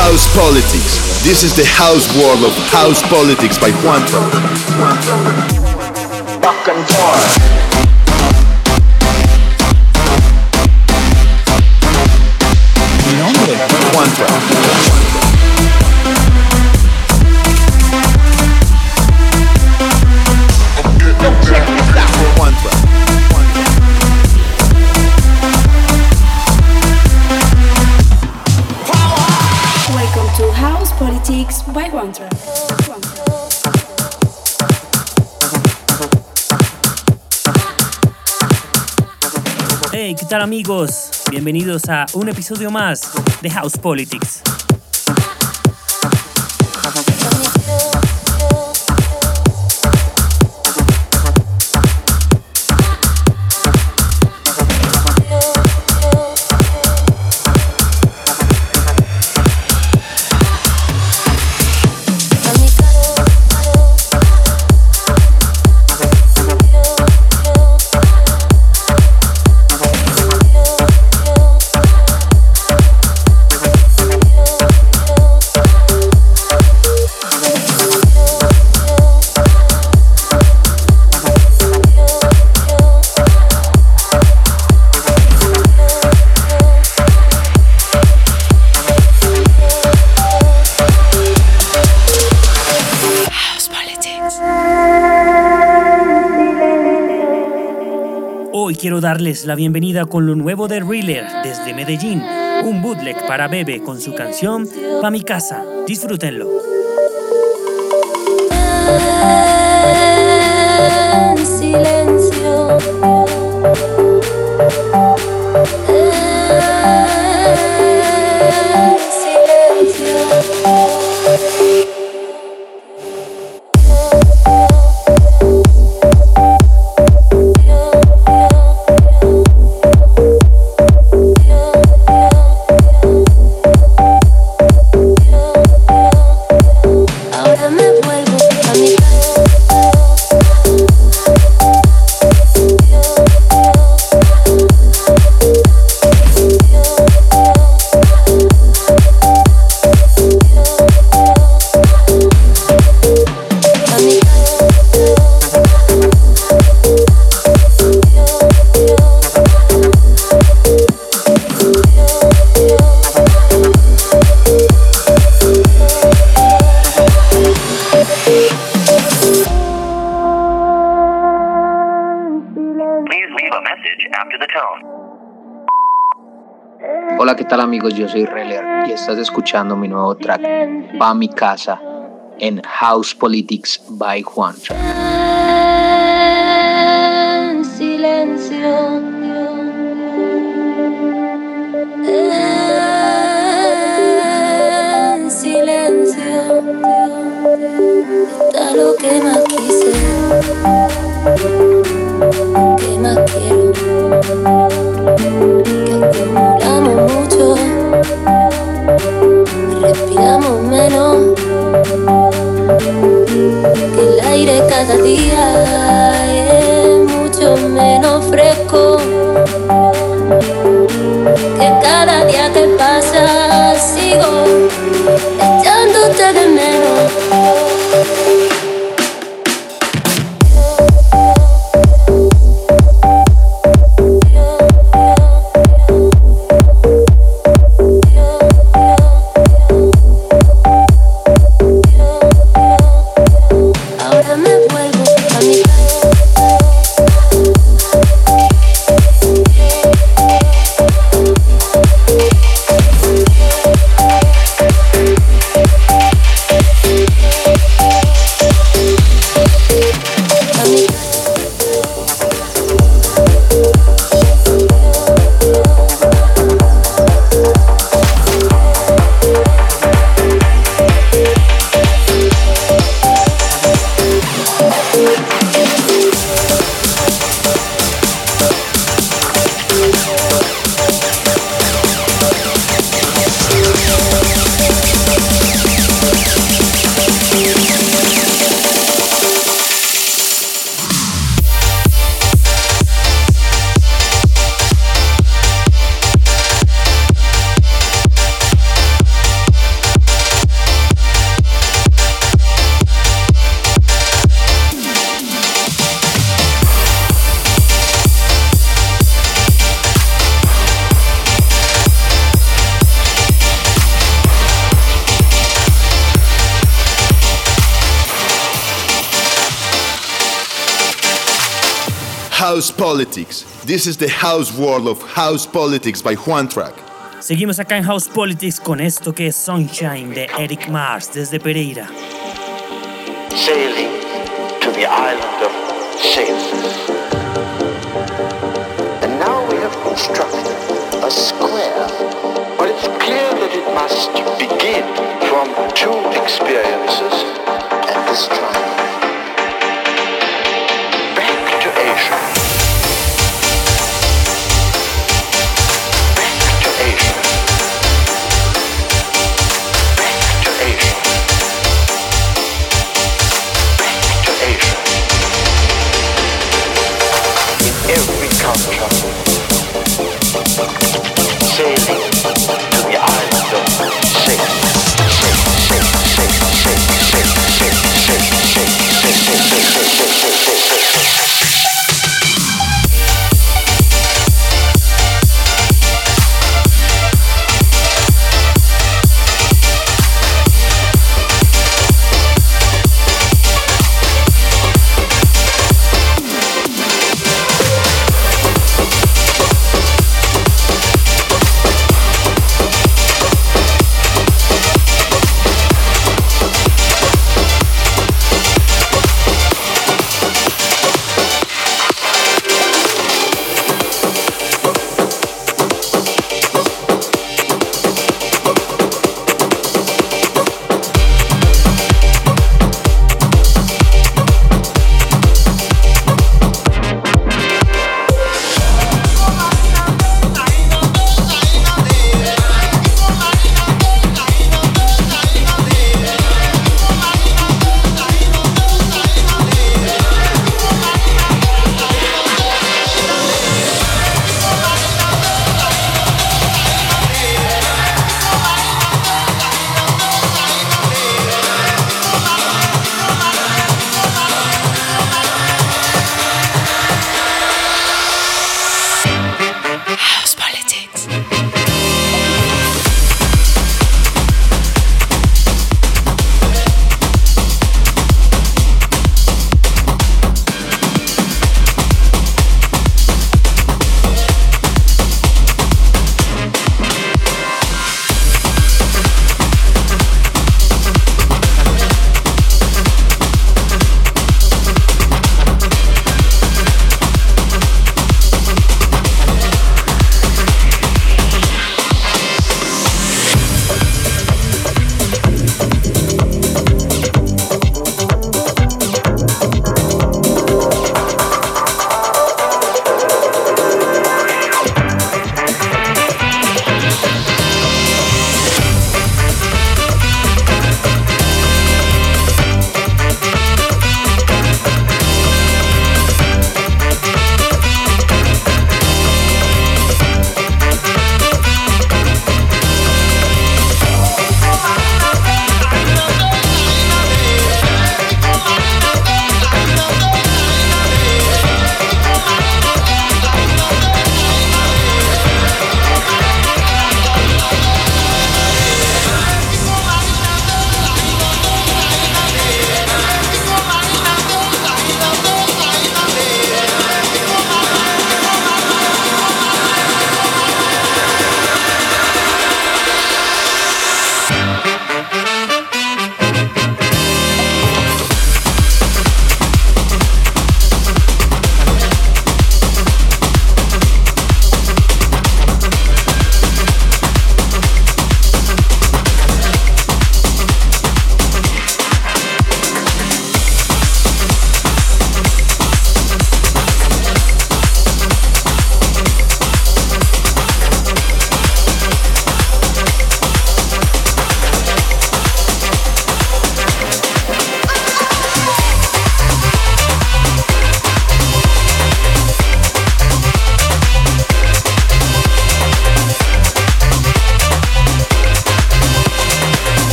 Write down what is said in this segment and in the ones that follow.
House Politics. This is the house world of house politics by Juantra. Back and. Tal amigos? Bienvenidos a un episodio más de House Politics. Darles la bienvenida con lo nuevo de Reeler desde Medellín, un bootleg para Bebe con su canción Pa' mi casa. Disfrútenlo. Estás escuchando mi nuevo track, Pa' mi casa, en House Politics by Juan. En silencio. En silencio. Está lo que más quise. Que más quiero. Que acumulamos mucho. Respiramos menos. Que el aire cada día es mucho menos fresco. Que cada día que pasa sigo echándote de menos. House politics. This is the house world of house politics by Juan Track. Seguimos acá en House Politics con esto que es Sunshine de Eric Mars desde Pereira. Sailing to the island of sailors. And now we have constructed a square. But it's clear that it must begin from two experiences at this time.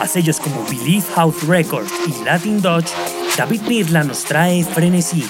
A sellos como Believe House Records y Latin Dodge, David Mirla nos trae Frenesí.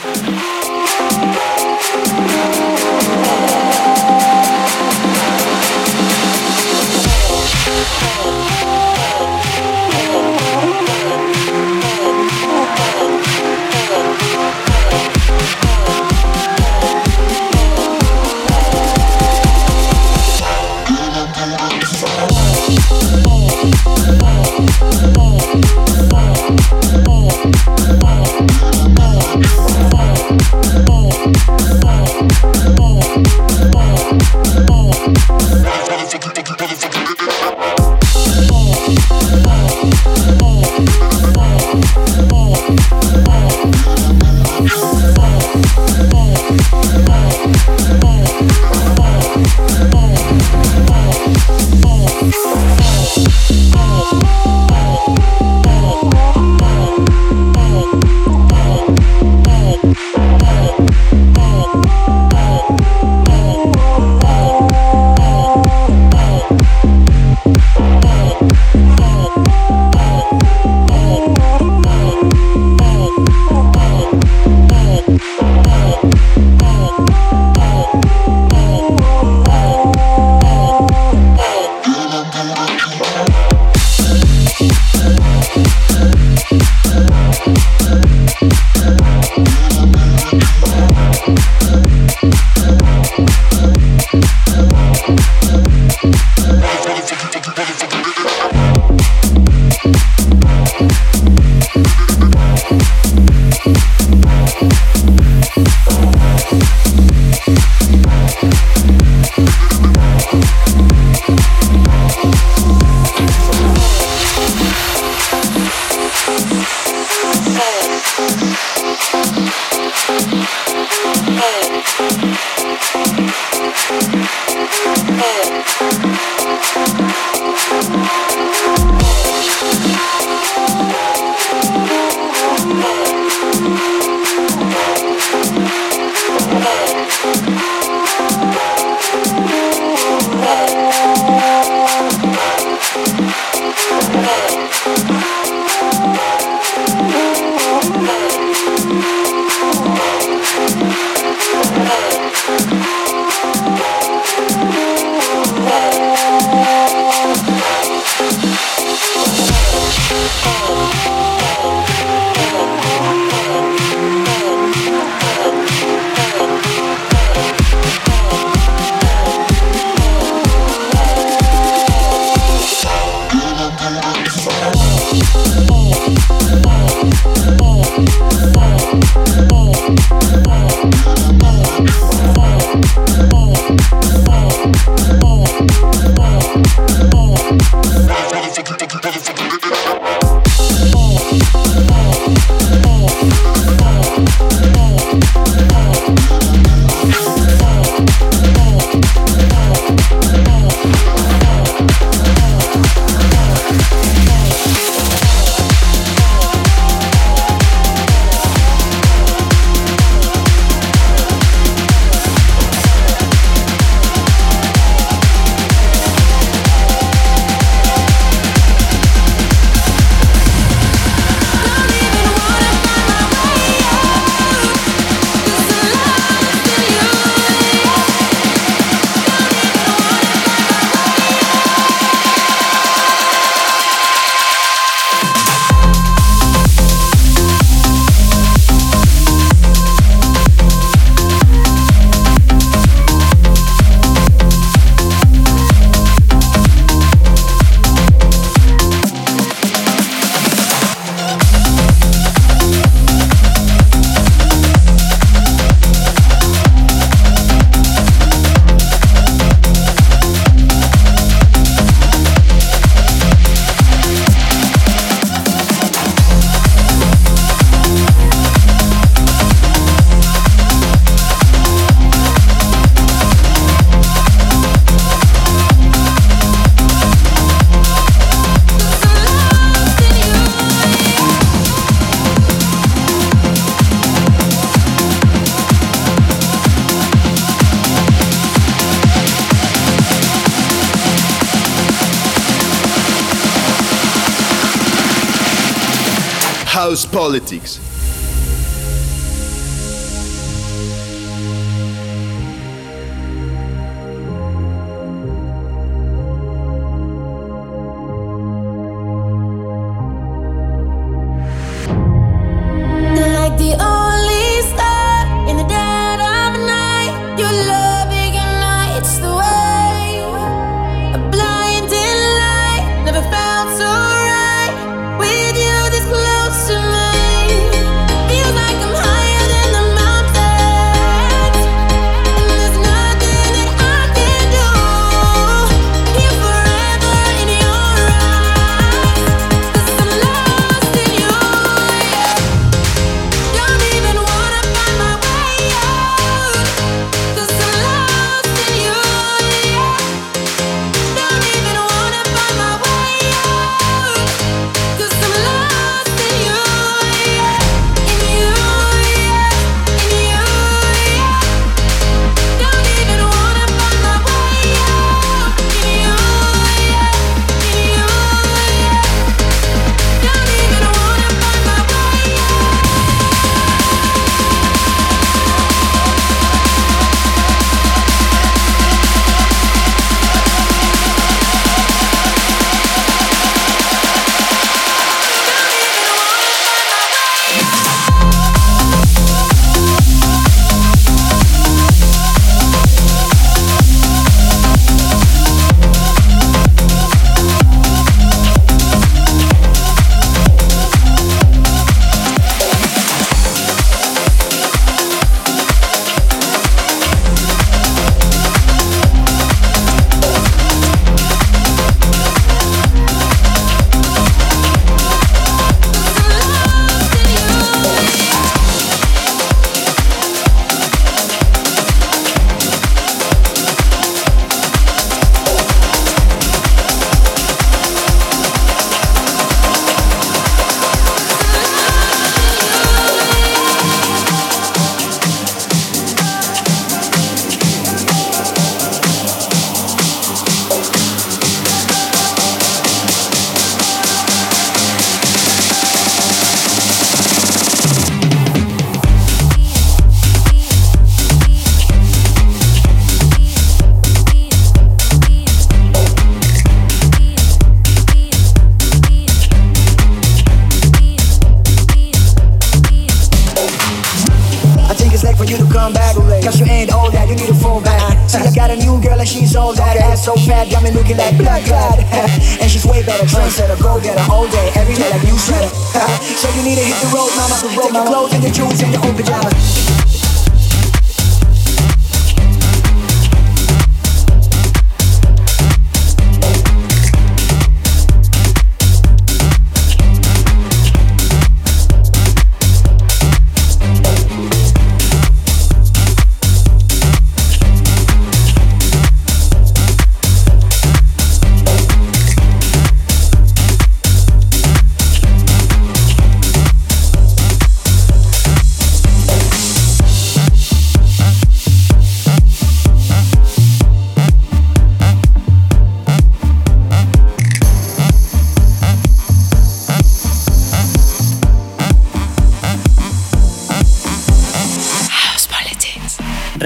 Politics.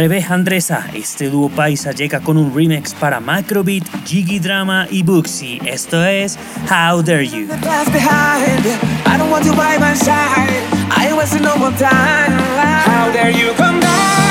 Revés Andresa, este dúo paisa llega con un remix para Macrobeat, Jiggy Drama y Booksy. Esto es How Dare You. How dare you come It's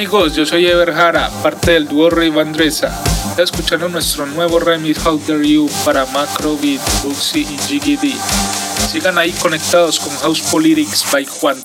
amigos, yo soy Ever Jara, parte del dúo Rey Vandresa. Está escuchando nuestro nuevo remix How Dare You para Macro Beat, y Jiggy D. Sigan ahí conectados con House Politics by Juan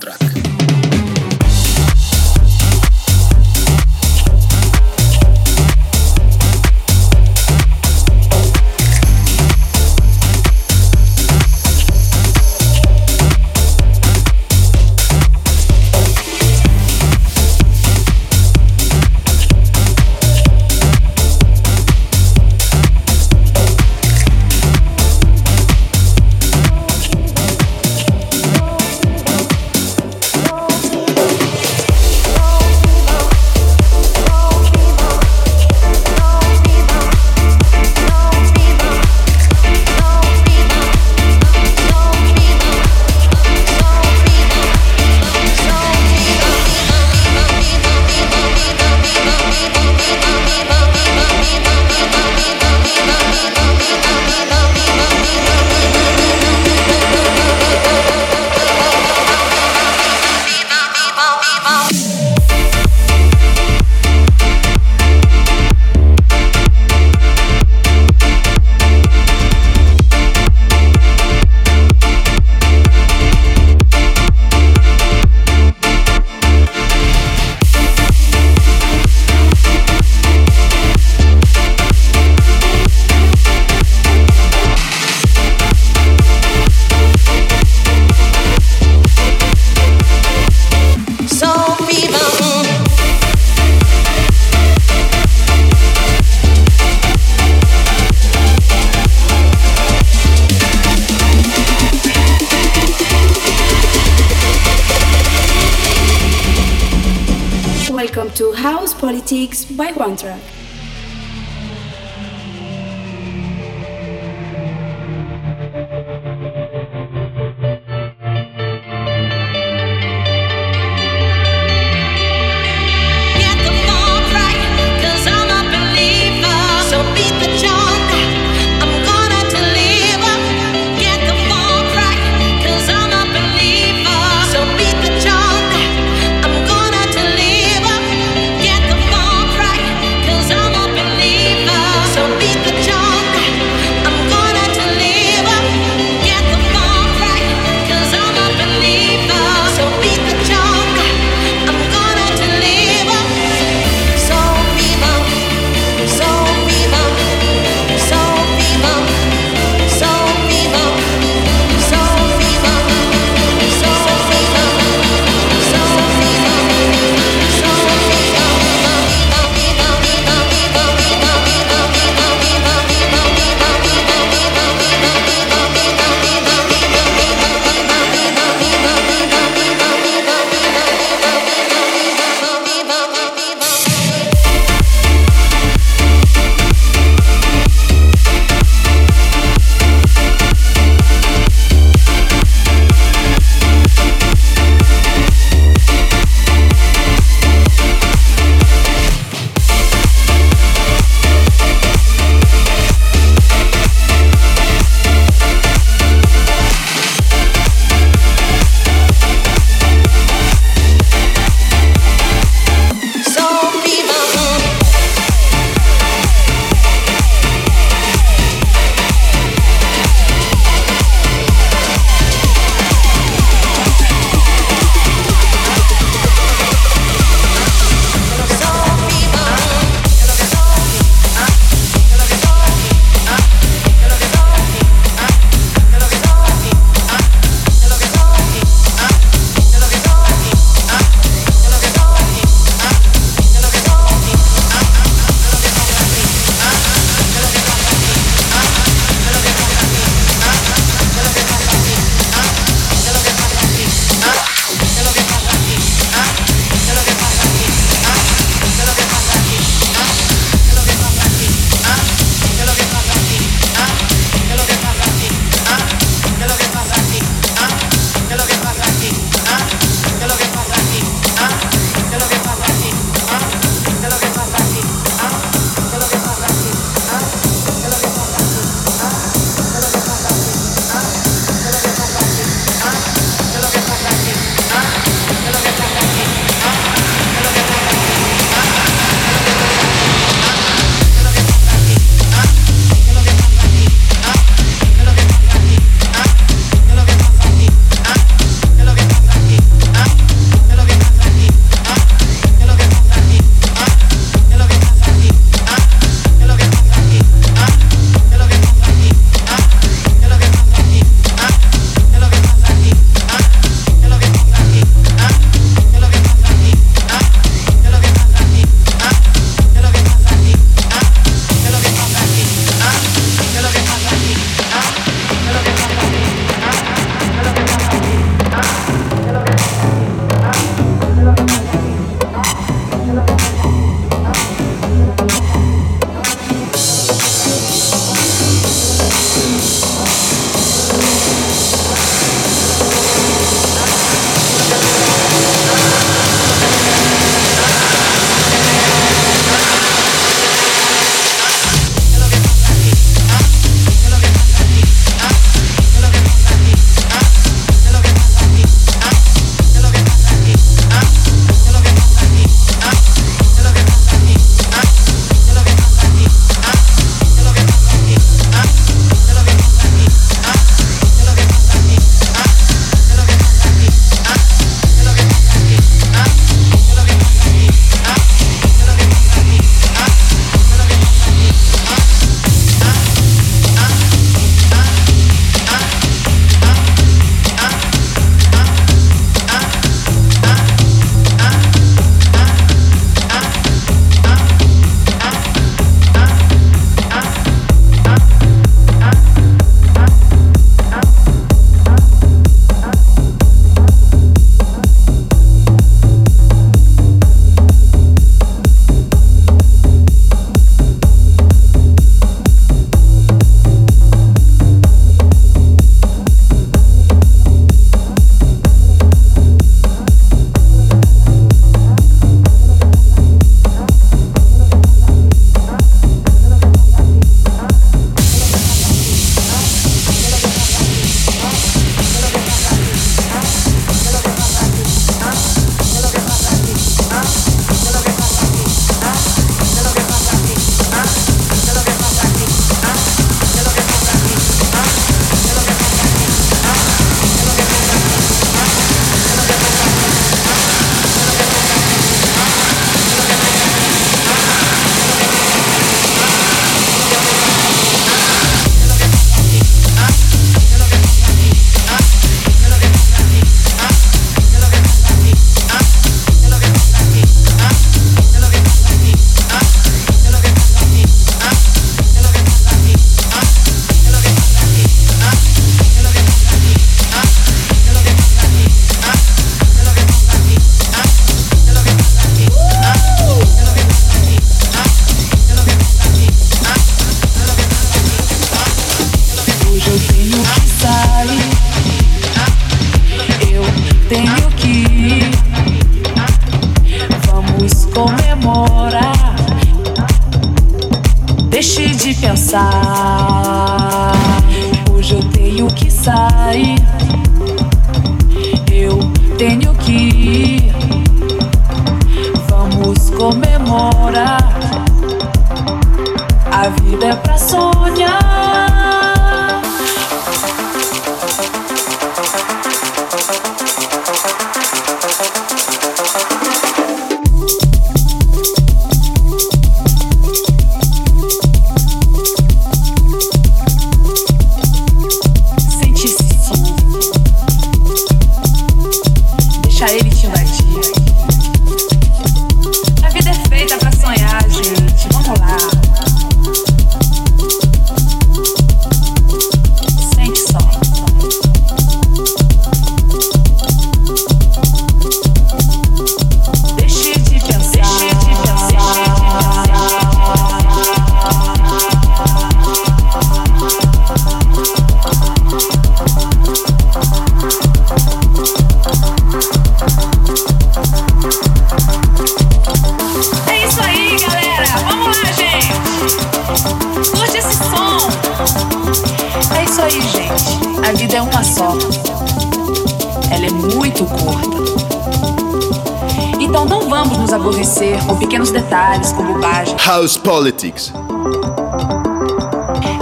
com pequenos detalhes, com bobagem. House Politics.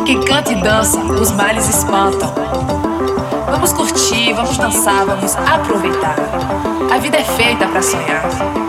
Quem canta e dança, os males espantam. Vamos curtir, vamos dançar, vamos aproveitar. A vida é feita para sonhar.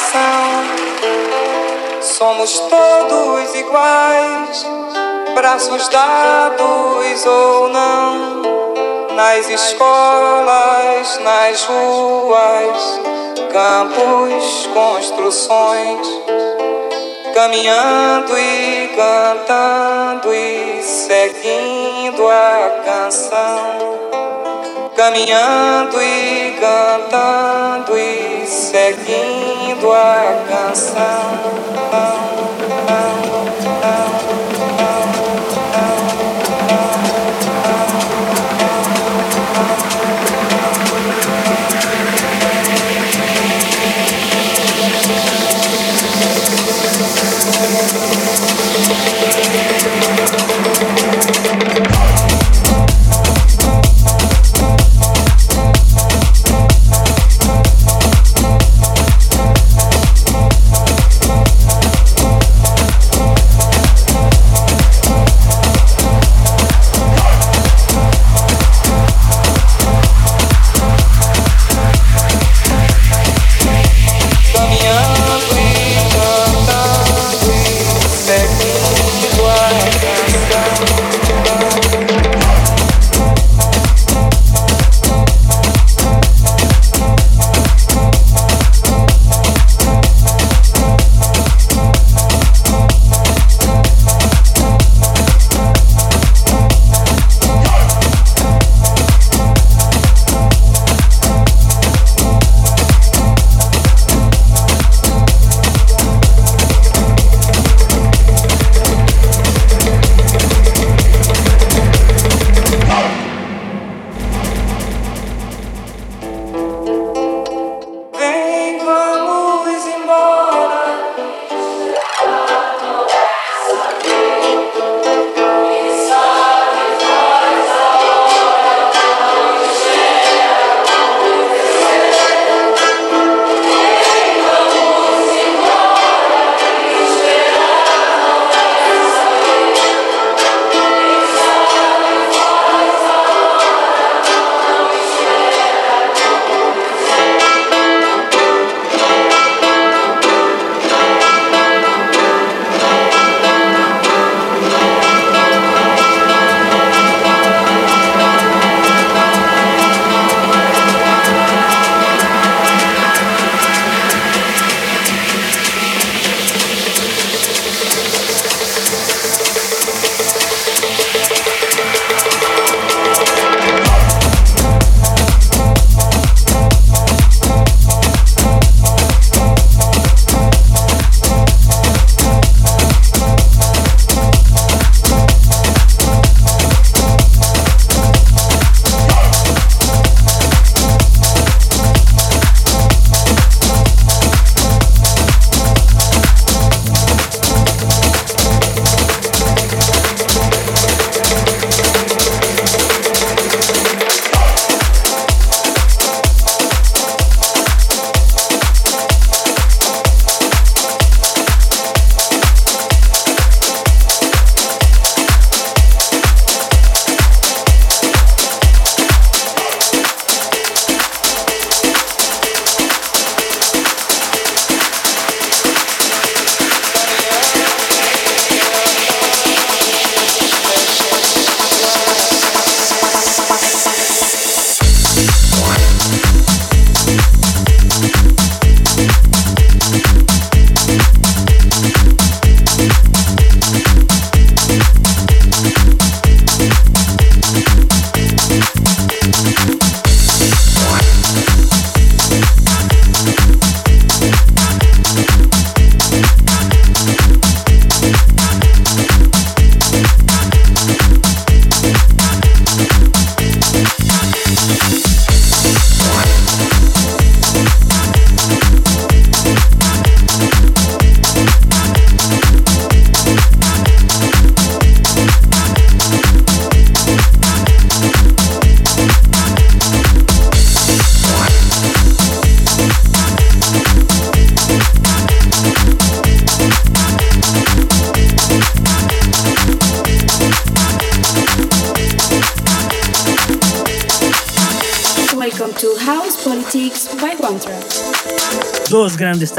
Canção. Somos todos iguais, braços dados ou não, nas escolas, nas ruas, campos, construções, caminhando e cantando e seguindo a canção. Caminhando e cantando e seguindo tua canção.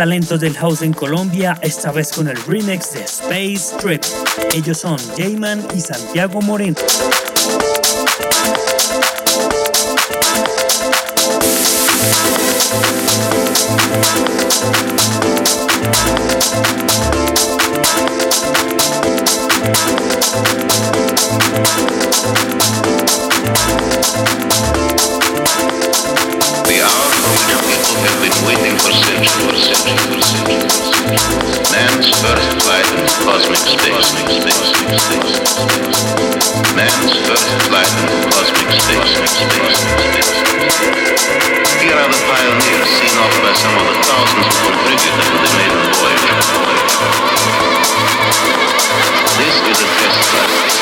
Talentos del house en Colombia, esta vez con el remix de Space Trip. Ellos son Jayman y Santiago Moreno. have been waiting for centuries. Man's first flight into cosmic space. Man's first flight into cosmic space. Here are the pioneers seen off by some of the thousands who contributed to the maiden voyage. This is a test flight.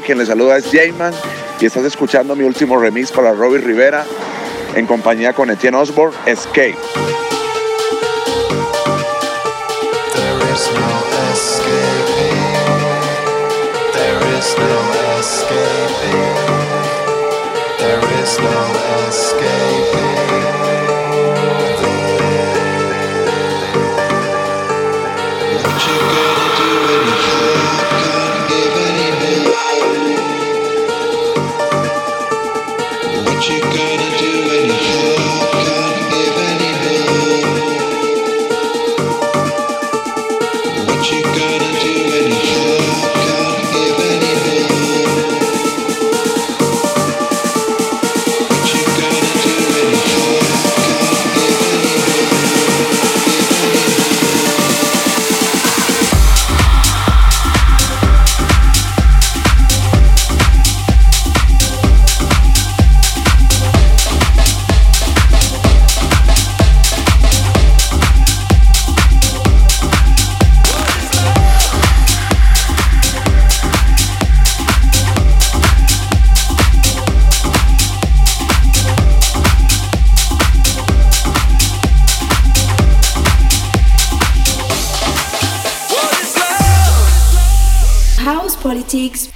Quien les saluda es Jayman y estás escuchando mi último remix para Robbie Rivera en compañía con Etienne Osborne, Escape. There is no escaping. There is no escaping.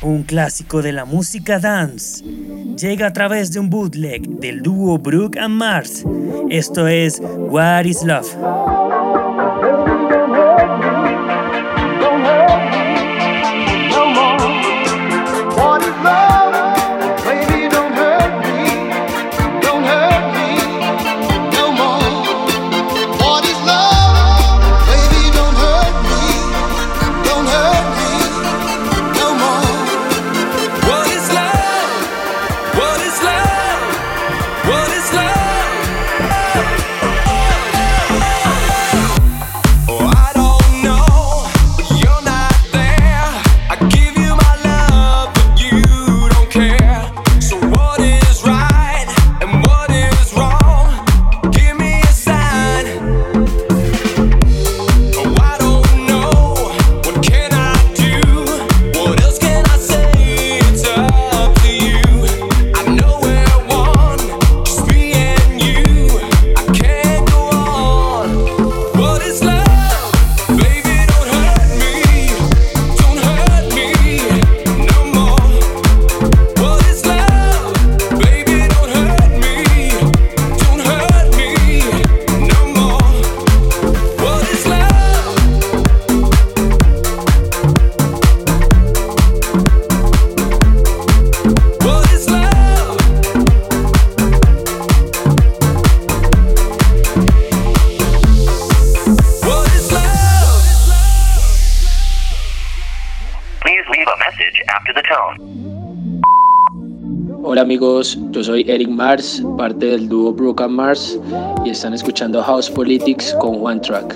Un clásico de la música dance. Llega a través de un bootleg del dúo Brooke and Mars. Esto es What is Love. Hola amigos, yo soy Eric Mars, parte del dúo Brooke and Mars y están escuchando House Politics con One Track.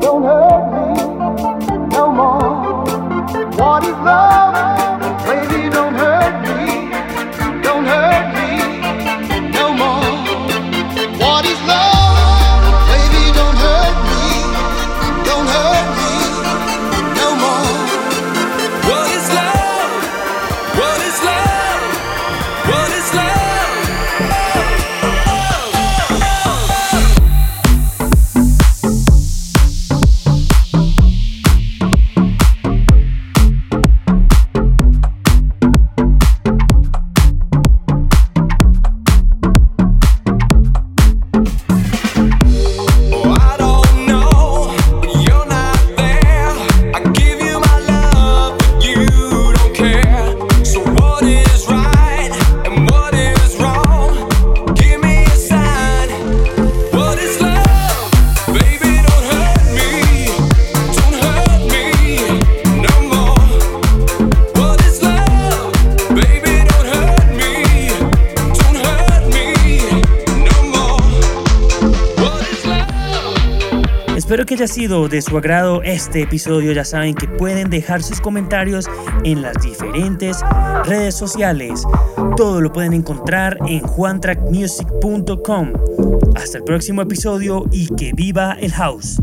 Don't hurt me no more. What is love? Baby, don't haya sido de su agrado este episodio. Ya saben que pueden dejar sus comentarios en las diferentes redes sociales. Todo lo pueden encontrar en juantrackmusic.com. Hasta el próximo episodio y que viva el house.